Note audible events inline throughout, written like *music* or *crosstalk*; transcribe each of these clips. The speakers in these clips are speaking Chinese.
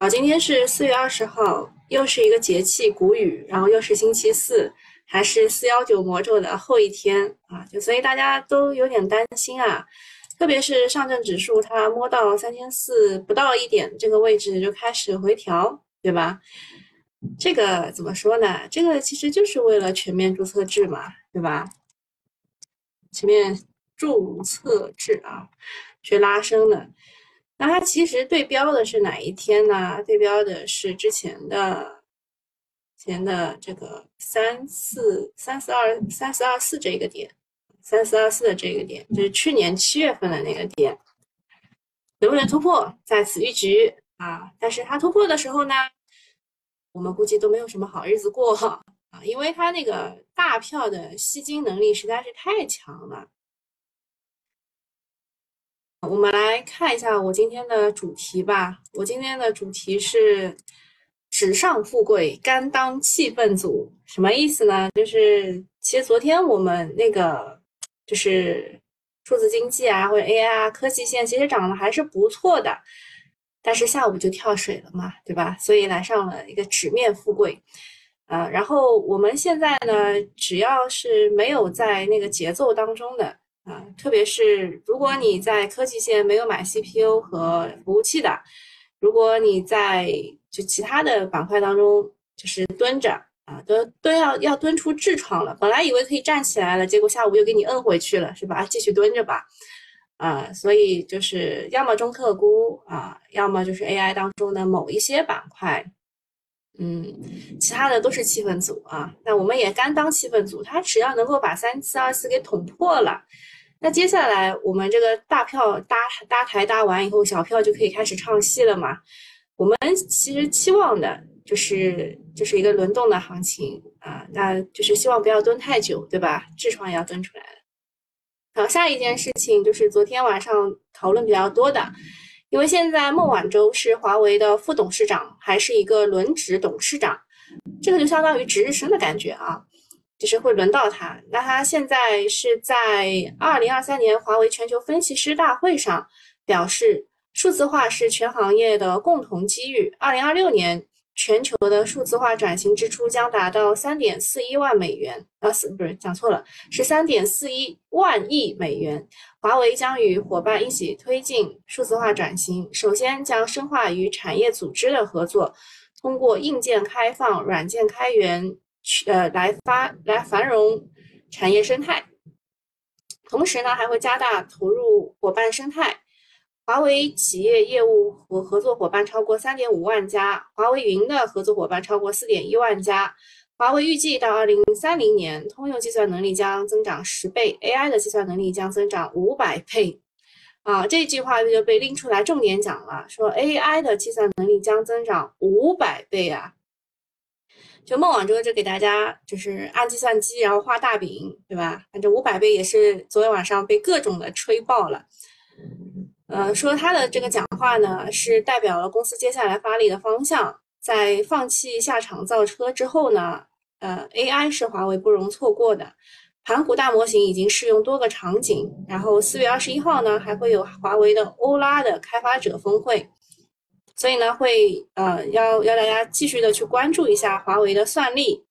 好，今天是四月二十号，又是一个节气谷雨，然后又是星期四，还是四幺九魔咒的后一天啊，就所以大家都有点担心啊，特别是上证指数它摸到三千四不到一点这个位置就开始回调，对吧？这个怎么说呢？这个其实就是为了全面注册制嘛，对吧？全面注册制啊，去拉升的。那它其实对标的是哪一天呢？对标的是之前的前的这个三四三四二三四二四这个点，三四二四的这个点，就是去年七月份的那个点，能不能突破，在此一局啊？但是它突破的时候呢，我们估计都没有什么好日子过啊，因为它那个大票的吸金能力实在是太强了。我们来看一下我今天的主题吧。我今天的主题是“纸上富贵，甘当气氛组”。什么意思呢？就是其实昨天我们那个就是数字经济啊，或者 AI 啊，科技线其实涨得还是不错的，但是下午就跳水了嘛，对吧？所以来上了一个纸面富贵。呃，然后我们现在呢，只要是没有在那个节奏当中的。啊，特别是如果你在科技线没有买 CPU 和服务器的，如果你在就其他的板块当中就是蹲着啊，都都要要蹲出痔疮了。本来以为可以站起来了，结果下午又给你摁回去了，是吧？继续蹲着吧。啊，所以就是要么中特估啊，要么就是 AI 当中的某一些板块，嗯，其他的都是气氛组啊。那我们也甘当气氛组，它只要能够把三四二四给捅破了。那接下来我们这个大票搭搭台搭完以后，小票就可以开始唱戏了嘛？我们其实期望的就是就是一个轮动的行情啊，那就是希望不要蹲太久，对吧？痔疮也要蹲出来了。好，下一件事情就是昨天晚上讨论比较多的，因为现在孟晚舟是华为的副董事长，还是一个轮值董事长，这个就相当于值日生的感觉啊。就是会轮到他，那他现在是在二零二三年华为全球分析师大会上表示，数字化是全行业的共同机遇。二零二六年全球的数字化转型支出将达到三点四一万美元，啊，四不是讲错了，是三点四一万亿美元。华为将与伙伴一起推进数字化转型，首先将深化与产业组织的合作，通过硬件开放、软件开源。呃，来发来繁荣产业生态，同时呢，还会加大投入伙伴生态。华为企业业务和合作伙伴超过三点五万家，华为云的合作伙伴超过四点一万家。华为预计到二零三零年，通用计算能力将增长十倍，AI 的计算能力将增长五百倍。啊，这句话就被拎出来重点讲了，说 AI 的计算能力将增长五百倍啊。就孟晚舟就给大家就是按计算机，然后画大饼，对吧？反正五百倍也是昨天晚上被各种的吹爆了。呃，说他的这个讲话呢，是代表了公司接下来发力的方向。在放弃下场造车之后呢，呃，AI 是华为不容错过的。盘古大模型已经适用多个场景，然后四月二十一号呢，还会有华为的欧拉的开发者峰会。所以呢，会呃要要大家继续的去关注一下华为的算力，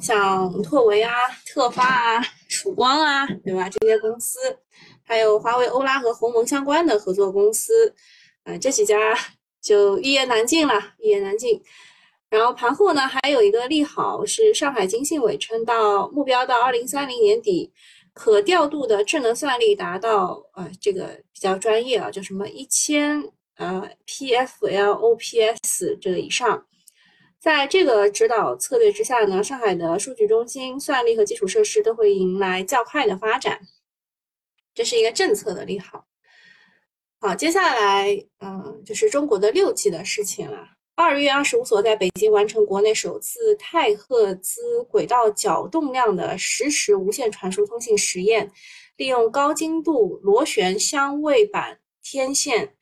像拓维啊、特发啊、曙光啊，对吧？这些公司，还有华为欧拉和鸿蒙相关的合作公司，呃，这几家就一言难尽了，一言难尽。然后盘后呢，还有一个利好是上海金信委称到目标到二零三零年底，可调度的智能算力达到呃这个比较专业啊，叫什么一千。呃，PFLOPS 这个以上，在这个指导策略之下呢，上海的数据中心、算力和基础设施都会迎来较快的发展，这是一个政策的利好。好，接下来，嗯，就是中国的六 G 的事情了。二月二十五所在北京完成国内首次太赫兹轨道角动量的实时无线传输通信实验，利用高精度螺旋相位板天线。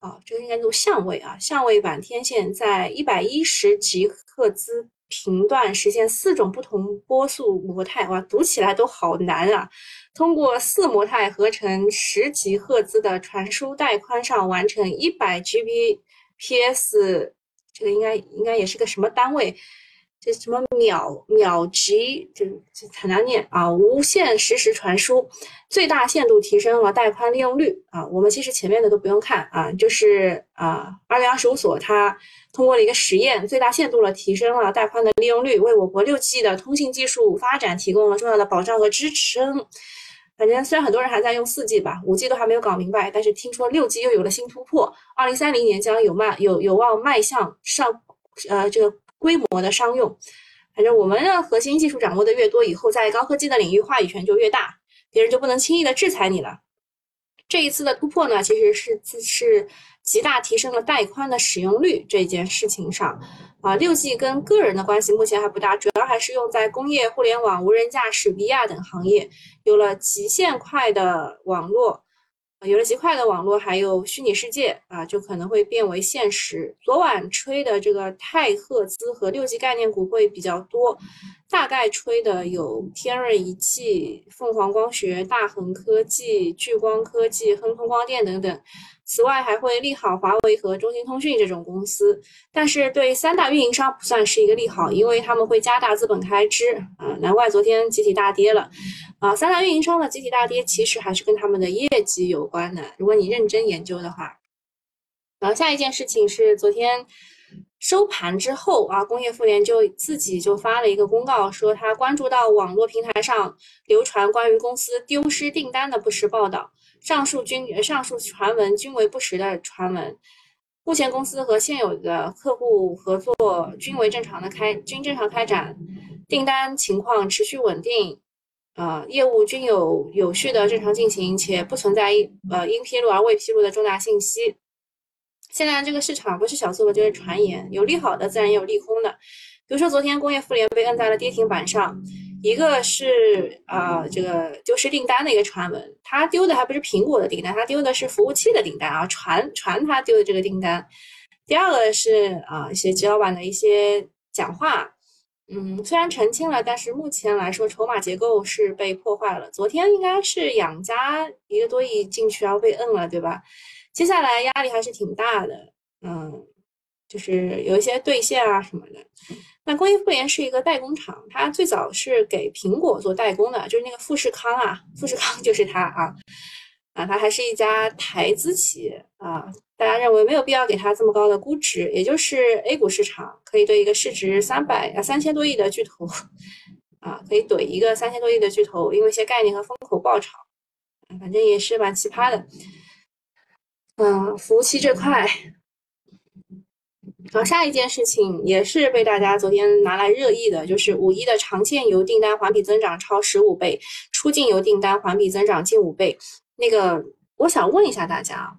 啊，这个应该读相位啊，相位板天线在一百一十吉赫兹频段实现四种不同波速模态，哇，读起来都好难啊！通过四模态合成十吉赫兹的传输带宽上完成一百 Gbps 这个应该应该也是个什么单位？这什么秒秒级，这这很难念啊！无限实时传输，最大限度提升了带宽利用率啊！我们其实前面的都不用看啊，就是啊，二零二十五所它通过了一个实验，最大限度了提升了带宽的利用率，为我国六 G 的通信技术发展提供了重要的保障和支撑。反正虽然很多人还在用四 G 吧，五 G 都还没有搞明白，但是听说六 G 又有了新突破，二零三零年将有迈有有望迈向上呃这个。规模的商用，反正我们的核心技术掌握的越多，以后在高科技的领域话语权就越大，别人就不能轻易的制裁你了。这一次的突破呢，其实是是极大提升了带宽的使用率这件事情上啊。六 G 跟个人的关系目前还不大，主要还是用在工业互联网、无人驾驶、VR 等行业，有了极限快的网络。有了极快的网络，还有虚拟世界啊，就可能会变为现实。昨晚吹的这个太赫兹和六 G 概念股会比较多，大概吹的有天润仪器、凤凰光学、大恒科技、聚光科技、亨通光电等等。此外，还会利好华为和中兴通讯这种公司，但是对三大运营商不算是一个利好，因为他们会加大资本开支啊。难怪昨天集体大跌了啊！三大运营商的集体大跌，其实还是跟他们的业绩有关的。如果你认真研究的话，然后下一件事情是昨天收盘之后啊，工业妇联就自己就发了一个公告，说他关注到网络平台上流传关于公司丢失订单的不实报道。上述均上述传闻均为不实的传闻。目前公司和现有的客户合作均为正常的开，均正常开展，订单情况持续稳定，呃，业务均有有序的正常进行，且不存在呃因披露而未披露的重大信息。现在这个市场不是小作文就是传言，有利好的自然也有利空的。比如说昨天工业妇联被摁在了跌停板上。一个是啊，这个丢失订单的一个传闻，他丢的还不是苹果的订单，他丢的是服务器的订单啊，传传他丢的这个订单。第二个是啊，一些吉老板的一些讲话，嗯，虽然澄清了，但是目前来说筹码结构是被破坏了。昨天应该是养家一个多亿进去，然后被摁了，对吧？接下来压力还是挺大的，嗯，就是有一些兑现啊什么的。那工业妇联是一个代工厂，它最早是给苹果做代工的，就是那个富士康啊，富士康 *laughs* 就是它啊，啊，它还是一家台资企业啊，大家认为没有必要给它这么高的估值，也就是 A 股市场可以对一个市值三百啊三千多亿的巨头 *laughs* 啊，可以怼一个三千多亿的巨头，因为一些概念和风口爆炒，反正也是蛮奇葩的，嗯，服务器这块。然后下一件事情也是被大家昨天拿来热议的，就是五一的长线油订单环比增长超十五倍，出境游订单环比增长近五倍。那个，我想问一下大家啊，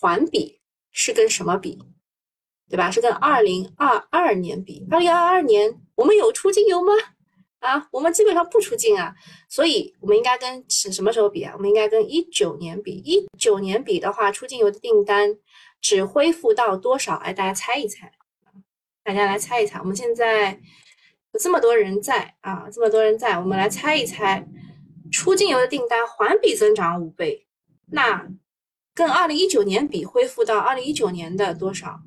环比是跟什么比？对吧？是跟二零二二年比？二零二二年我们有出境游吗？啊，我们基本上不出境啊，所以我们应该跟什什么时候比啊？我们应该跟一九年比。一九年比的话，出境游的订单。只恢复到多少？哎，大家猜一猜，大家来猜一猜。我们现在有这么多人在啊，这么多人在，我们来猜一猜，出境游的订单环比增长五倍，那跟二零一九年比，恢复到二零一九年的多少？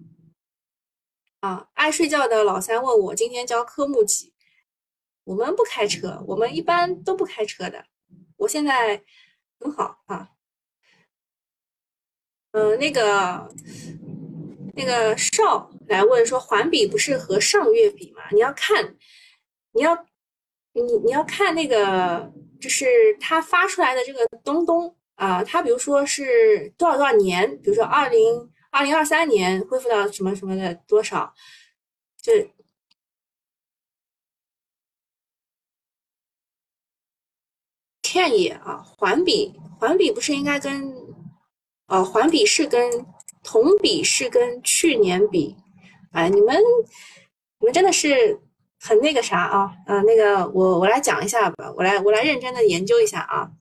啊，爱睡觉的老三问我今天教科目几？我们不开车，我们一般都不开车的。我现在很好啊。嗯，那个那个少来问说，环比不是和上月比吗？你要看，你要你你要看那个，就是它发出来的这个东东啊，它比如说是多少多少年，比如说二零二零二三年恢复到什么什么的多少，就看一眼啊，环比环比不是应该跟。哦，环比是跟同比是跟去年比，哎，你们你们真的是很那个啥啊？啊，那个我我来讲一下吧，我来我来认真的研究一下啊。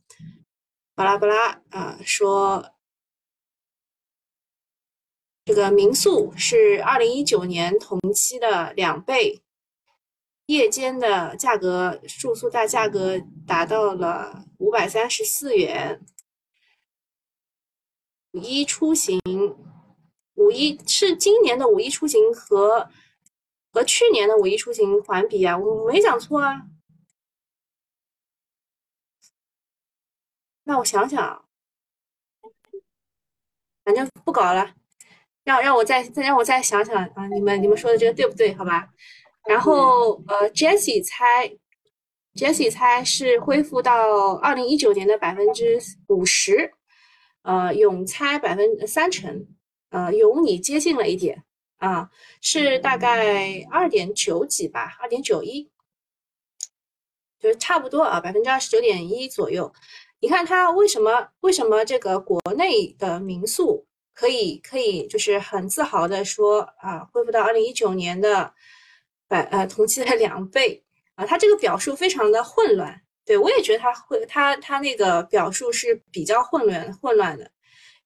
巴拉巴拉啊，说这个民宿是二零一九年同期的两倍，夜间的价格住宿大价格达到了五百三十四元。五一出行，五一是今年的五一出行和和去年的五一出行环比啊，我没讲错啊。那我想想，反正不搞了，让让我再再让我再想想啊，你们你们说的这个对不对？好吧。然后呃，Jessie 猜，Jessie 猜是恢复到二零一九年的百分之五十，呃，勇猜百分三成，呃，勇你接近了一点啊，是大概二点九几吧，二点九一，就是差不多啊，百分之二十九点一左右。你看它为什么为什么这个国内的民宿可以可以就是很自豪的说啊，恢复到二零一九年的。百呃同期的两倍啊，它这个表述非常的混乱，对我也觉得它会，它它那个表述是比较混乱混乱的。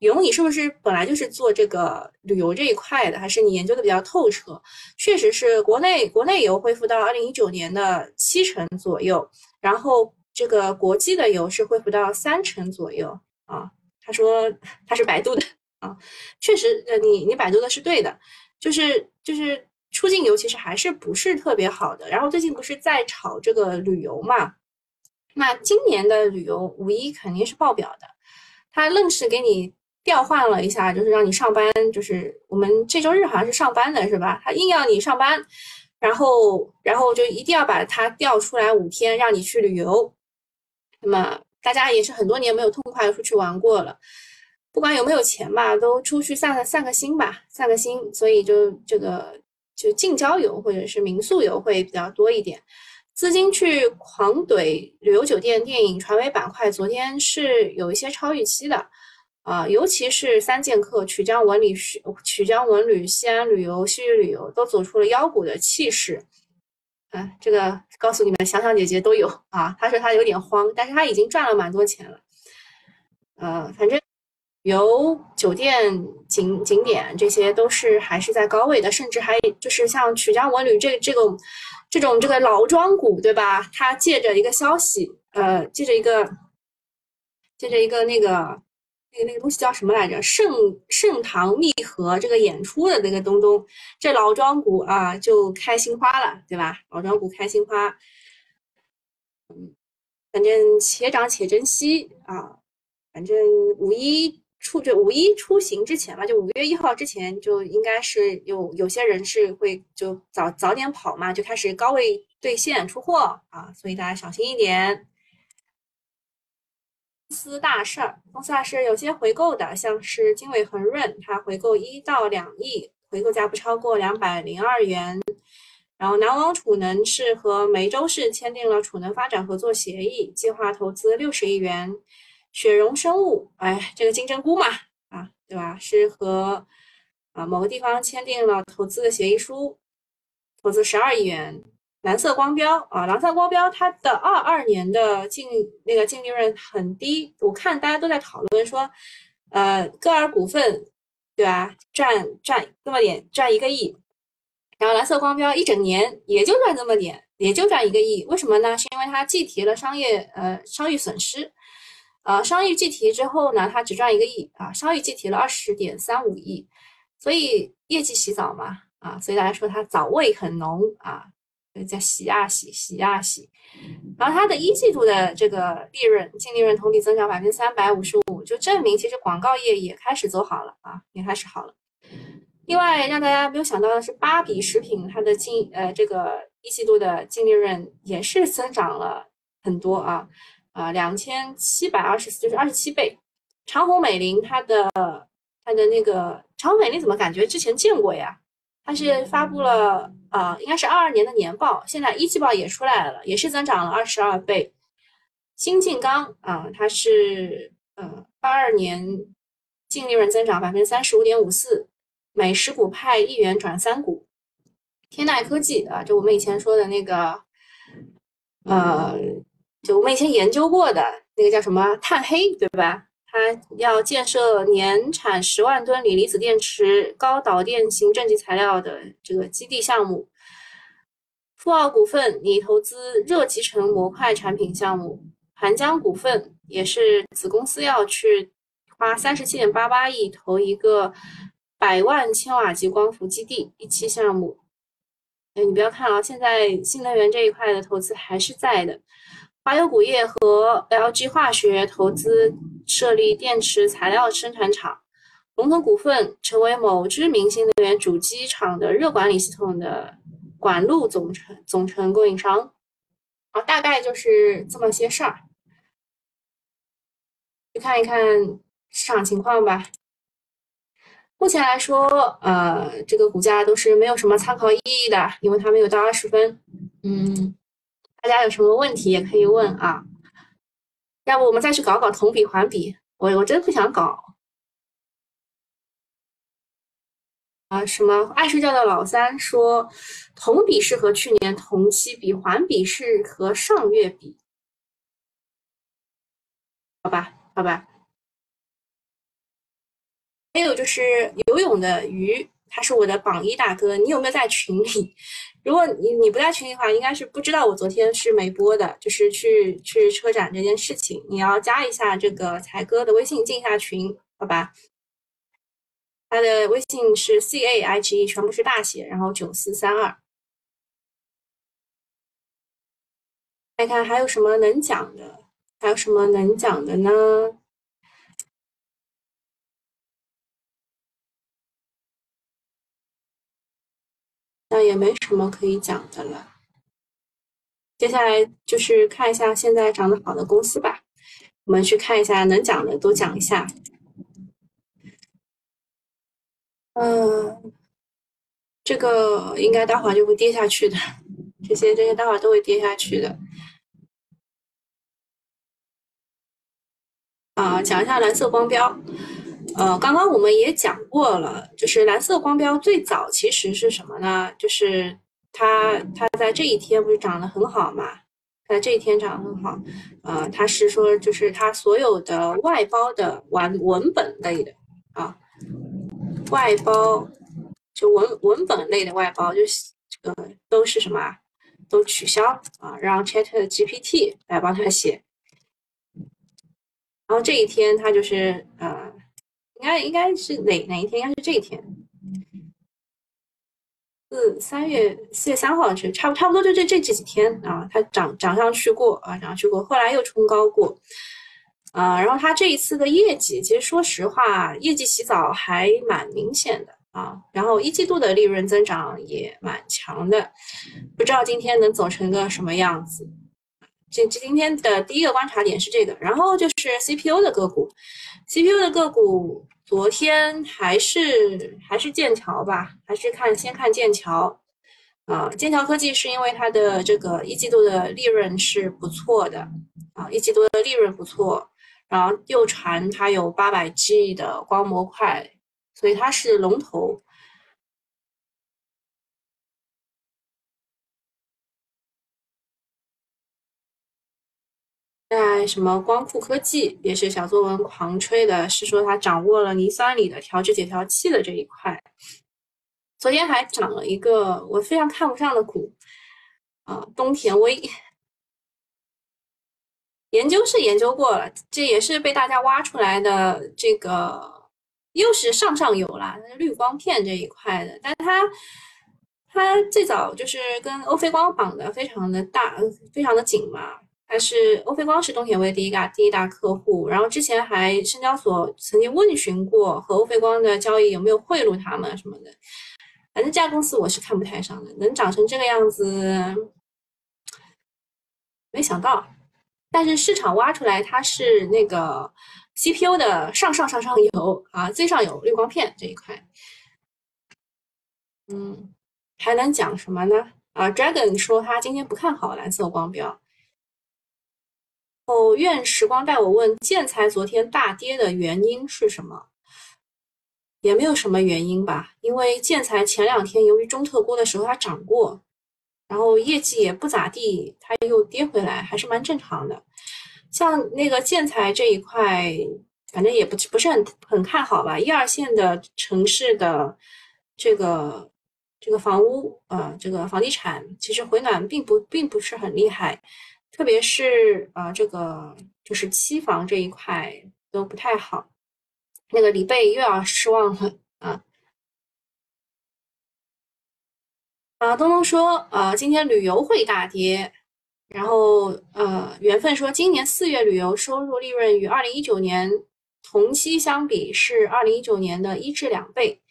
勇，你是不是本来就是做这个旅游这一块的，还是你研究的比较透彻？确实是国内国内游恢复到二零一九年的七成左右，然后这个国际的游是恢复到三成左右啊。他说他是百度的啊，确实呃你你百度的是对的，就是就是。出境游其实还是不是特别好的，然后最近不是在炒这个旅游嘛？那今年的旅游五一肯定是爆表的，他愣是给你调换了一下，就是让你上班，就是我们这周日好像是上班的是吧？他硬要你上班，然后然后就一定要把它调出来五天让你去旅游。那么大家也是很多年没有痛快出去玩过了，不管有没有钱吧，都出去散散个心吧，散个心，所以就这个。就近郊游或者是民宿游会比较多一点，资金去狂怼旅游酒店、电影、传媒板块，昨天是有一些超预期的，啊，尤其是三剑客曲江文旅、曲江文旅、西安旅游、西域旅游都走出了妖股的气势，啊，这个告诉你们，想想姐姐都有。啊，她说她有点慌，但是她已经赚了蛮多钱了，呃，反正。游酒店景景点这些都是还是在高位的，甚至还就是像曲江文旅这这种这种这个老庄股，对吧？它借着一个消息，呃，借着一个借着一个那个那个那个东西叫什么来着？盛盛唐密合这个演出的那个东东，这老庄股啊就开心花了，对吧？老庄股开心花，嗯，反正且涨且珍惜啊，反正五一。出就五一出行之前嘛，就五月一号之前就应该是有有些人是会就早早点跑嘛，就开始高位兑现出货啊，所以大家小心一点。公司大事儿，公司大事有些回购的，像是经纬恒润，它回购一到两亿，回购价不超过两百零二元。然后南王储能是和梅州市签订了储能发展合作协议，计划投资六十亿元。雪绒生物，哎，这个金针菇嘛，啊，对吧？是和啊某个地方签订了投资的协议书，投资十二亿元。蓝色光标啊，蓝色光标它的二二年的净那个净利润很低，我看大家都在讨论说，呃，歌尔股份，对吧？赚赚这么点，赚一个亿，然后蓝色光标一整年也就赚这么点，也就赚一个亿，为什么呢？是因为它计提了商业呃商业损失。呃，商誉计提之后呢，它只赚一个亿啊，商誉计提了二十点三五亿，所以业绩洗澡嘛，啊，所以大家说它早味很浓啊，叫洗啊洗，洗啊洗。然后它的一季度的这个利润，净利润同比增长百分之三百五十五，就证明其实广告业也开始走好了啊，也开始好了。另外让大家没有想到的是，芭比食品它的净呃这个一季度的净利润也是增长了很多啊。啊，两千七百二十四，就是二十七倍。长虹美林它的它的那个长虹美林怎么感觉之前见过呀？它是发布了啊，应该是二二年的年报，现在一季报也出来了，也是增长了二十二倍。新晋钢啊，它是呃二二年净利润增长百分之三十五点五四，每十股派一元转三股。天籁科技啊，就我们以前说的那个呃。就我们以前研究过的那个叫什么碳黑，对吧？它要建设年产十万吨锂离子电池高导电型正极材料的这个基地项目。富奥股份拟投资热集成模块产品项目。盘江股份也是子公司要去花三十七点八八亿投一个百万千瓦级光伏基地一期项目。哎，你不要看啊，现在新能源这一块的投资还是在的。华友钴业和 LG 化学投资设立电池材料生产厂。龙头股份成为某知名新能源主机厂的热管理系统的管路总成总成供应商。啊，大概就是这么些事儿。去看一看市场情况吧。目前来说，呃，这个股价都是没有什么参考意义的，因为它没有到二十分。嗯，大家有什么问题也可以问啊。要不我们再去搞搞同比环比？我我真不想搞。啊，什么爱睡觉的老三说，同比是和去年同期比，环比是和上月比，好吧，好吧。还有就是游泳的鱼，他是我的榜一大哥，你有没有在群里？如果你你不在群里的话，应该是不知道我昨天是没播的，就是去去车展这件事情，你要加一下这个才哥的微信进一下群，好吧？他的微信是 c a i g e，全部是大写，然后九四三二。看看还有什么能讲的？还有什么能讲的呢？那也没什么可以讲的了。接下来就是看一下现在涨得好的公司吧。我们去看一下能讲的都讲一下。嗯，这个应该待会儿就会跌下去的，这些这些待会儿都会跌下去的。啊，讲一下蓝色光标。呃，刚刚我们也讲过了，就是蓝色光标最早其实是什么呢？就是它它在这一天不是涨得很好嘛？在这一天涨得很好。呃，它是说就是它所有的外包的文文本类的啊。外包就文文本类的外包，就是这个都是什么？都取消啊，让 Chat GPT 来帮他写。然后这一天他就是呃，应该应该是哪哪一天？应该是这一天，四三月四月三号是差不差不多就这这这几天啊，它涨涨上去过啊，涨上去过，后来又冲高过。啊，然后它这一次的业绩，其实说实话，业绩洗澡还蛮明显的啊。然后一季度的利润增长也蛮强的，不知道今天能走成个什么样子。这这今天的第一个观察点是这个，然后就是 CPU 的个股，CPU 的个股昨天还是还是剑桥吧，还是看先看剑桥啊。剑桥科技是因为它的这个一季度的利润是不错的啊，一季度的利润不错。然后又传它有八百 G 的光模块，所以它是龙头。在什么光伏科技也是小作文狂吹的，是说它掌握了磷酸锂的调制解调器的这一块。昨天还涨了一个我非常看不上的股，啊，东田威。研究是研究过了，这也是被大家挖出来的。这个又是上上游啦，滤光片这一块的，但它它最早就是跟欧菲光绑的非常的大，非常的紧嘛。它是欧菲光是东田威第一大第一大客户，然后之前还深交所曾经问询过和欧菲光的交易有没有贿赂他们什么的。反正这家公司我是看不太上的，能长成这个样子，没想到。但是市场挖出来，它是那个 CPU 的上上上上游啊，最上游滤光片这一块。嗯，还能讲什么呢？啊，Dragon 说他今天不看好蓝色光标。哦，愿时光带我问，建材昨天大跌的原因是什么？也没有什么原因吧，因为建材前两天由于中特估的时候它涨过。然后业绩也不咋地，它又跌回来，还是蛮正常的。像那个建材这一块，反正也不不是很很看好吧。一二线的城市的这个这个房屋，呃，这个房地产其实回暖并不并不是很厉害，特别是啊这个就是期房这一块都不太好那个李贝又要失望了啊。啊东东说啊今天旅游会大跌然后呃缘分说今年四月旅游收入利润与二零一九年同期相比是二零一九年的一至两倍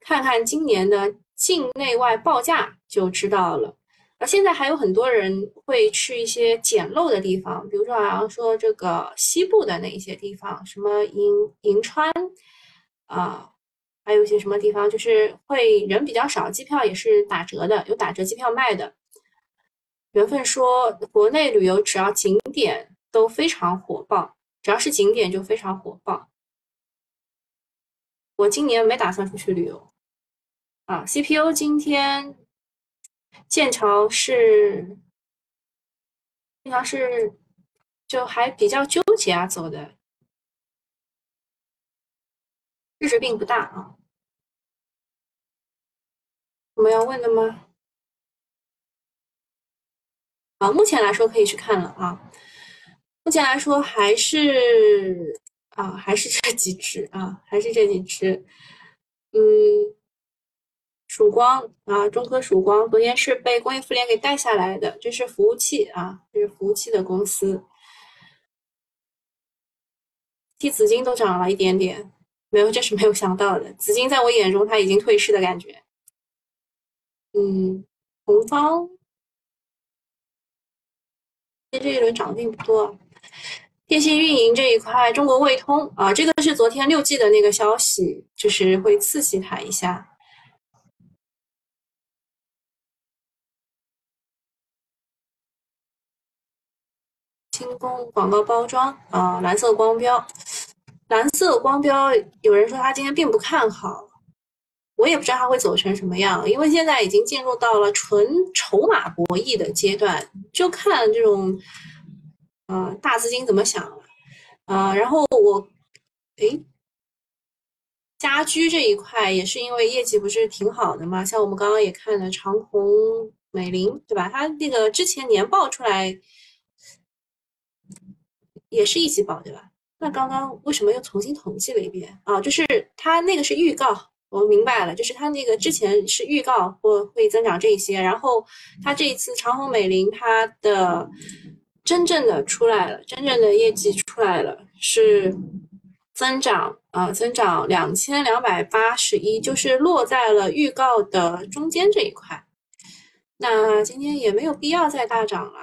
看看今年的境内外报价就知道了。啊，现在还有很多人会去一些简陋的地方，比如说好像说这个西部的那一些地方，什么银银川啊。还有一些什么地方，就是会人比较少，机票也是打折的，有打折机票卖的。缘分说，国内旅游只要景点都非常火爆，只要是景点就非常火爆。我今年没打算出去旅游啊。CPU 今天剑桥是剑桥是就还比较纠结啊，走的日值并不大啊。我们要问的吗？啊，目前来说可以去看了啊。目前来说还是啊，还是这几只啊，还是这几只。嗯，曙光啊，中科曙光昨天是被工业富联给带下来的，这是服务器啊，这是服务器的公司。替紫金都涨了一点点，没有，这是没有想到的。紫金在我眼中，它已经退市的感觉。嗯，红方，这这一轮涨的并不多。电信运营这一块，中国卫通啊，这个是昨天六 G 的那个消息，就是会刺激它一下。轻工广告包装啊，蓝色光标，蓝色光标，有人说他今天并不看好。我也不知道他会走成什么样，因为现在已经进入到了纯筹码博弈的阶段，就看这种，呃，大资金怎么想了，啊，然后我，诶，家居这一块也是因为业绩不是挺好的嘛，像我们刚刚也看了长虹、美林，对吧？它那个之前年报出来也是一季报，对吧？那刚刚为什么又重新统计了一遍啊？就是它那个是预告。我明白了，就是它那个之前是预告或会增长这些，然后它这一次长虹美林它的真正的出来了，真正的业绩出来了，是增长啊，增长两千两百八十一，就是落在了预告的中间这一块。那今天也没有必要再大涨了，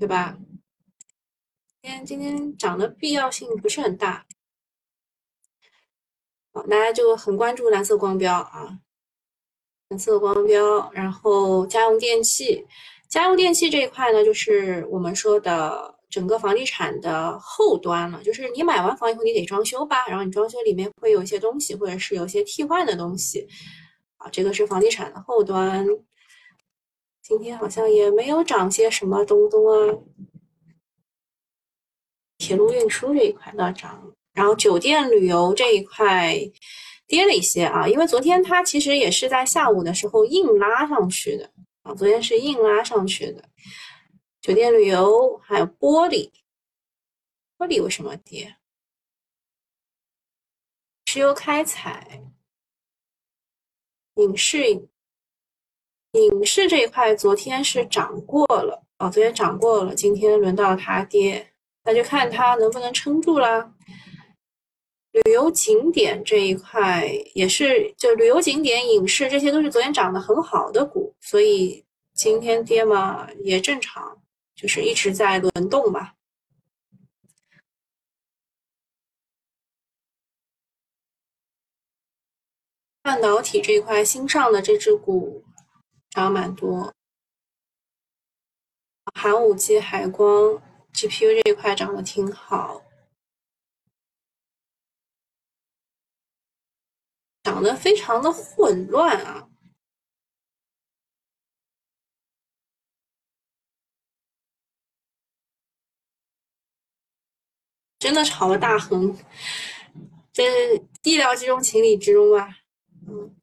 对吧？今天今天涨的必要性不是很大。好，大家就很关注蓝色光标啊，蓝色光标，然后家用电器，家用电器这一块呢，就是我们说的整个房地产的后端了，就是你买完房以后，你得装修吧，然后你装修里面会有一些东西，或者是有一些替换的东西，啊，这个是房地产的后端。今天好像也没有涨些什么东东啊，铁路运输这一块呢涨。然后酒店旅游这一块跌了一些啊，因为昨天它其实也是在下午的时候硬拉上去的啊，昨天是硬拉上去的。酒店旅游还有玻璃，玻璃为什么跌？石油开采、影视、影视这一块昨天是涨过了啊，昨天涨过了，今天轮到它跌，那就看它能不能撑住啦。旅游景点这一块也是，就旅游景点、影视这些都是昨天涨得很好的股，所以今天跌嘛也正常，就是一直在轮动吧。半导体这一块新上的这只股涨蛮多，寒武纪、海光、GPU 这一块涨得挺好。长得非常的混乱啊，真的炒了大横，这意料之中，情理之中吧。嗯，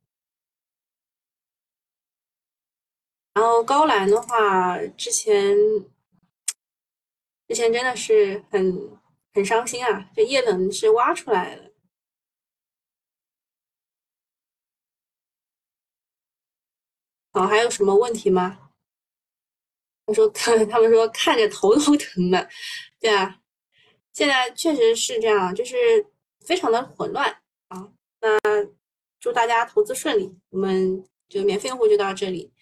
然后高兰的话，之前之前真的是很很伤心啊，这液冷是挖出来的。好，还有什么问题吗？他说看，*laughs* 他们说看着头都疼了。对啊，现在确实是这样，就是非常的混乱啊。那祝大家投资顺利，我们就免费用户就到这里。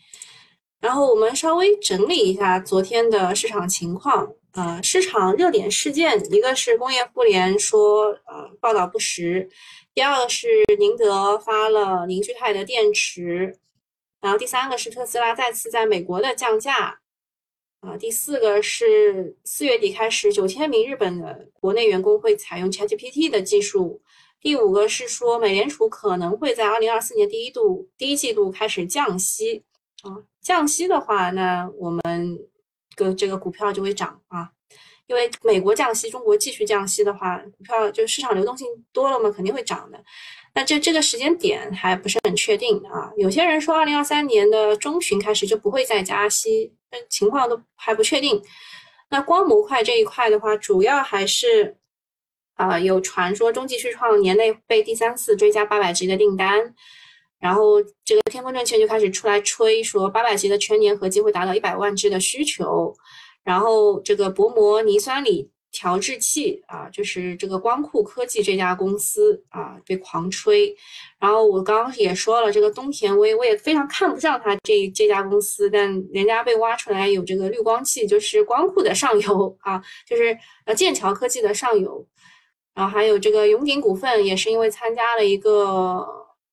然后我们稍微整理一下昨天的市场情况。呃，市场热点事件，一个是工业互联说呃报道不实，第二个是宁德发了凝聚态的电池，然后第三个是特斯拉再次在美国的降价，啊，第四个是四月底开始九千名日本的国内员工会采用 ChatGPT 的技术，第五个是说美联储可能会在二零二四年第一度第一季度开始降息，啊，降息的话，那我们。个这个股票就会涨啊，因为美国降息，中国继续降息的话，股票就市场流动性多了嘛，肯定会涨的。那这这个时间点还不是很确定啊。有些人说二零二三年的中旬开始就不会再加息，但情况都还不确定。那光模块这一块的话，主要还是啊有传说中继续创年内被第三次追加八百 G 的订单。然后这个天风证券就开始出来吹，说八百 G 的全年合计会达到一百万只的需求。然后这个薄膜泥酸锂调制器啊，就是这个光库科技这家公司啊，被狂吹。然后我刚刚也说了，这个东田威，我也非常看不上它这这家公司，但人家被挖出来有这个滤光器，就是光库的上游啊，就是呃剑桥科技的上游。然后还有这个永鼎股份，也是因为参加了一个。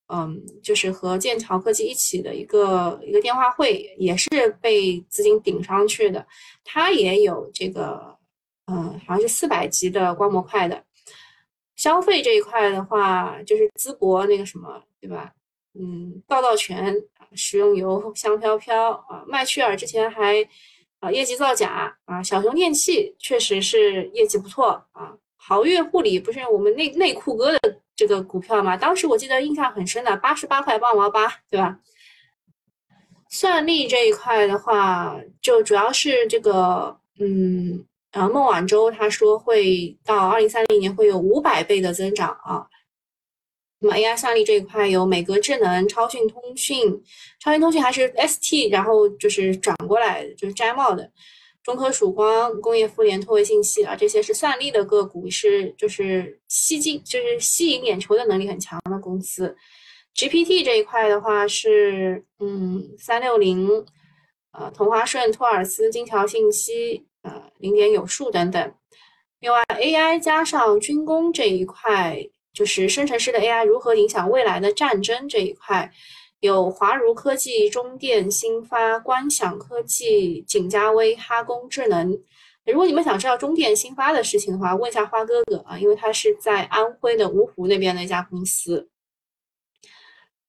嗯，就是和剑桥科技一起的一个一个电话会，也是被资金顶上去的。它也有这个，嗯，好像是四百级的光模块的。消费这一块的话，就是淄博那个什么，对吧？嗯，道道全食用油香飘飘啊，麦趣尔之前还啊业绩造假啊，小熊电器确实是业绩不错啊，豪越护理不是我们内内裤哥的。这个股票嘛，当时我记得印象很深的，八十八块八毛八，对吧？算力这一块的话，就主要是这个，嗯，呃，孟晚舟他说会到二零三零年会有五百倍的增长啊。那么 AI 算力这一块有美格智能、超讯通讯，超讯通讯还是 ST，然后就是转过来就是摘帽的。中科曙光、工业富联、拓维信息啊，这些是算力的个股，是就是吸金，就是吸引眼球的能力很强的公司。GPT 这一块的话是，嗯，三六零，呃，同花顺、托尔斯、金桥信息，呃，零点有数等等。另外，AI 加上军工这一块，就是生成式的 AI 如何影响未来的战争这一块。有华如科技、中电、新发、观想科技、景嘉微、哈工智能。如果你们想知道中电、新发的事情的话，问一下花哥哥啊，因为他是在安徽的芜湖那边的一家公司。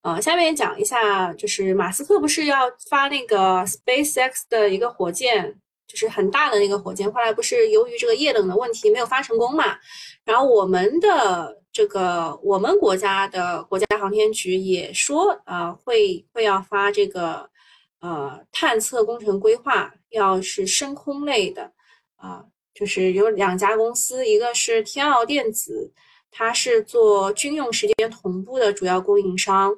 呃，下面讲一下，就是马斯克不是要发那个 SpaceX 的一个火箭，就是很大的那个火箭，后来不是由于这个液冷的问题没有发成功嘛？然后我们的。这个我们国家的国家航天局也说，呃，会会要发这个，呃，探测工程规划，要是深空类的，啊，就是有两家公司，一个是天奥电子，它是做军用时间同步的主要供应商，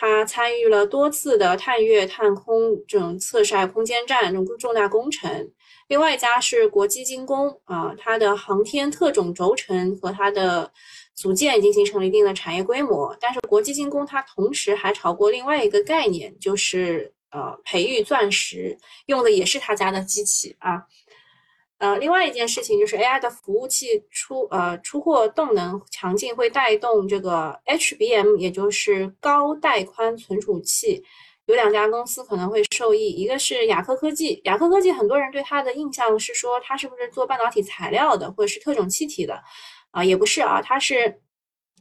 他参与了多次的探月、探空这种测晒空间站这种重大工程。另外一家是国基精工，啊，它的航天特种轴承和它的。组件已经形成了一定的产业规模，但是国际精工它同时还炒过另外一个概念，就是呃培育钻石，用的也是他家的机器啊。呃，另外一件事情就是 AI 的服务器出呃出货动能强劲，会带动这个 HBM，也就是高带宽存储器，有两家公司可能会受益，一个是雅科科技，雅科科技很多人对它的印象是说它是不是做半导体材料的，或者是特种气体的。啊，也不是啊，它是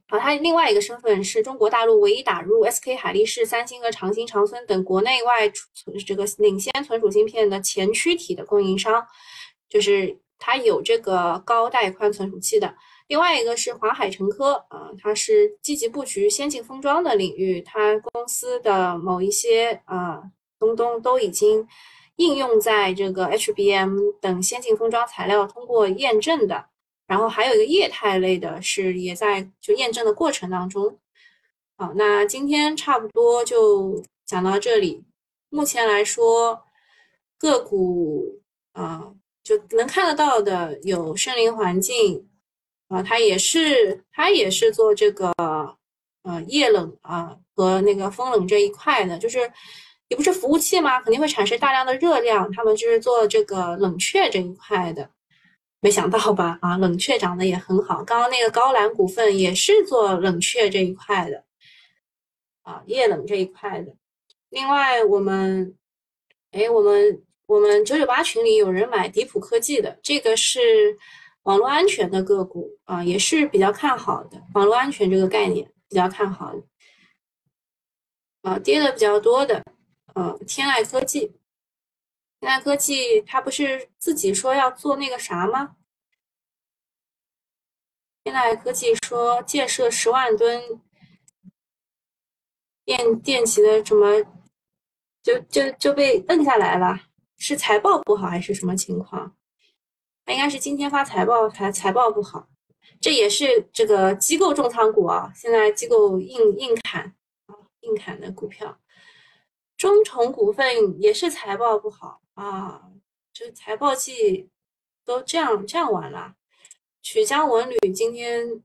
啊，它另外一个身份是中国大陆唯一打入 SK 海力士、三星和长兴、长孙等国内外存这个领先存储芯片的前驱体的供应商，就是它有这个高带宽存储器的。另外一个是华海成科啊，它是积极布局先进封装的领域，它公司的某一些啊东东都已经应用在这个 HBM 等先进封装材料通过验证的。然后还有一个液态类的，是也在就验证的过程当中。好，那今天差不多就讲到这里。目前来说，个股啊，就能看得到的有森林环境啊，它也是它也是做这个呃液冷啊和那个风冷这一块的，就是也不是服务器嘛，肯定会产生大量的热量，他们就是做这个冷却这一块的。没想到吧？啊，冷却涨得也很好。刚刚那个高瓴股份也是做冷却这一块的，啊，液冷这一块的。另外，我们，哎，我们我们九九八群里有人买迪普科技的，这个是网络安全的个股啊，也是比较看好的。网络安全这个概念比较看好的，啊，跌的比较多的，呃，天籁科技。天籁科技，它不是自己说要做那个啥吗？天籁科技说建设十万吨电电极的什么，就就就被摁下来了，是财报不好还是什么情况？那应该是今天发财报，财财报不好，这也是这个机构重仓股啊，现在机构硬硬砍啊，硬砍的股票。中重股份也是财报不好啊，这财报季都这样这样玩了。曲江文旅今天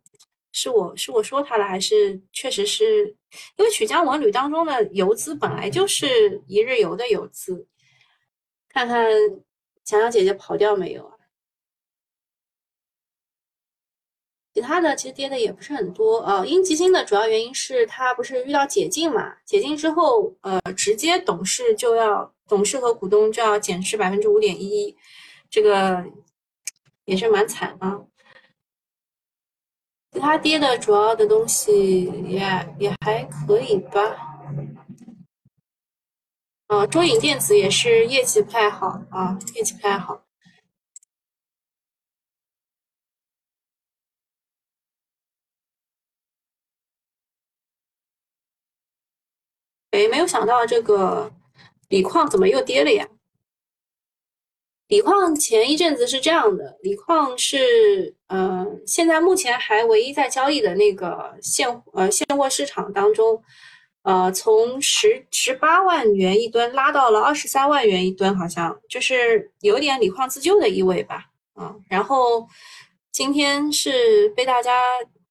是我是我说他了，还是确实是因为曲江文旅当中的游资本来就是一日游的游资，看看强强姐姐跑掉没有啊？其他的其实跌的也不是很多啊。英吉星的主要原因是它不是遇到解禁嘛？解禁之后，呃，直接董事就要董事和股东就要减持百分之五点一，这个也是蛮惨啊。其他跌的主要的东西也也还可以吧。啊，中影电子也是业绩不太好啊，业绩不太好。哎，没有想到这个锂矿怎么又跌了呀？锂矿前一阵子是这样的，锂矿是，呃，现在目前还唯一在交易的那个现呃现货市场当中，呃，从十十八万元一吨拉到了二十三万元一吨，好像就是有点锂矿自救的意味吧，啊，然后今天是被大家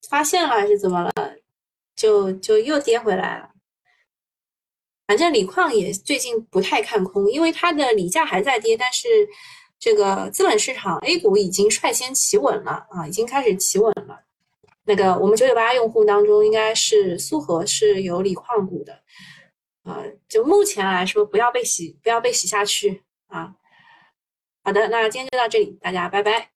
发现了还是怎么了，就就又跌回来了。反正锂矿也最近不太看空，因为它的锂价还在跌，但是这个资本市场 A 股已经率先企稳了啊，已经开始企稳了。那个我们九九八用户当中，应该是苏荷是有锂矿股的啊，就目前来说不要被洗，不要被洗下去啊。好的，那今天就到这里，大家拜拜。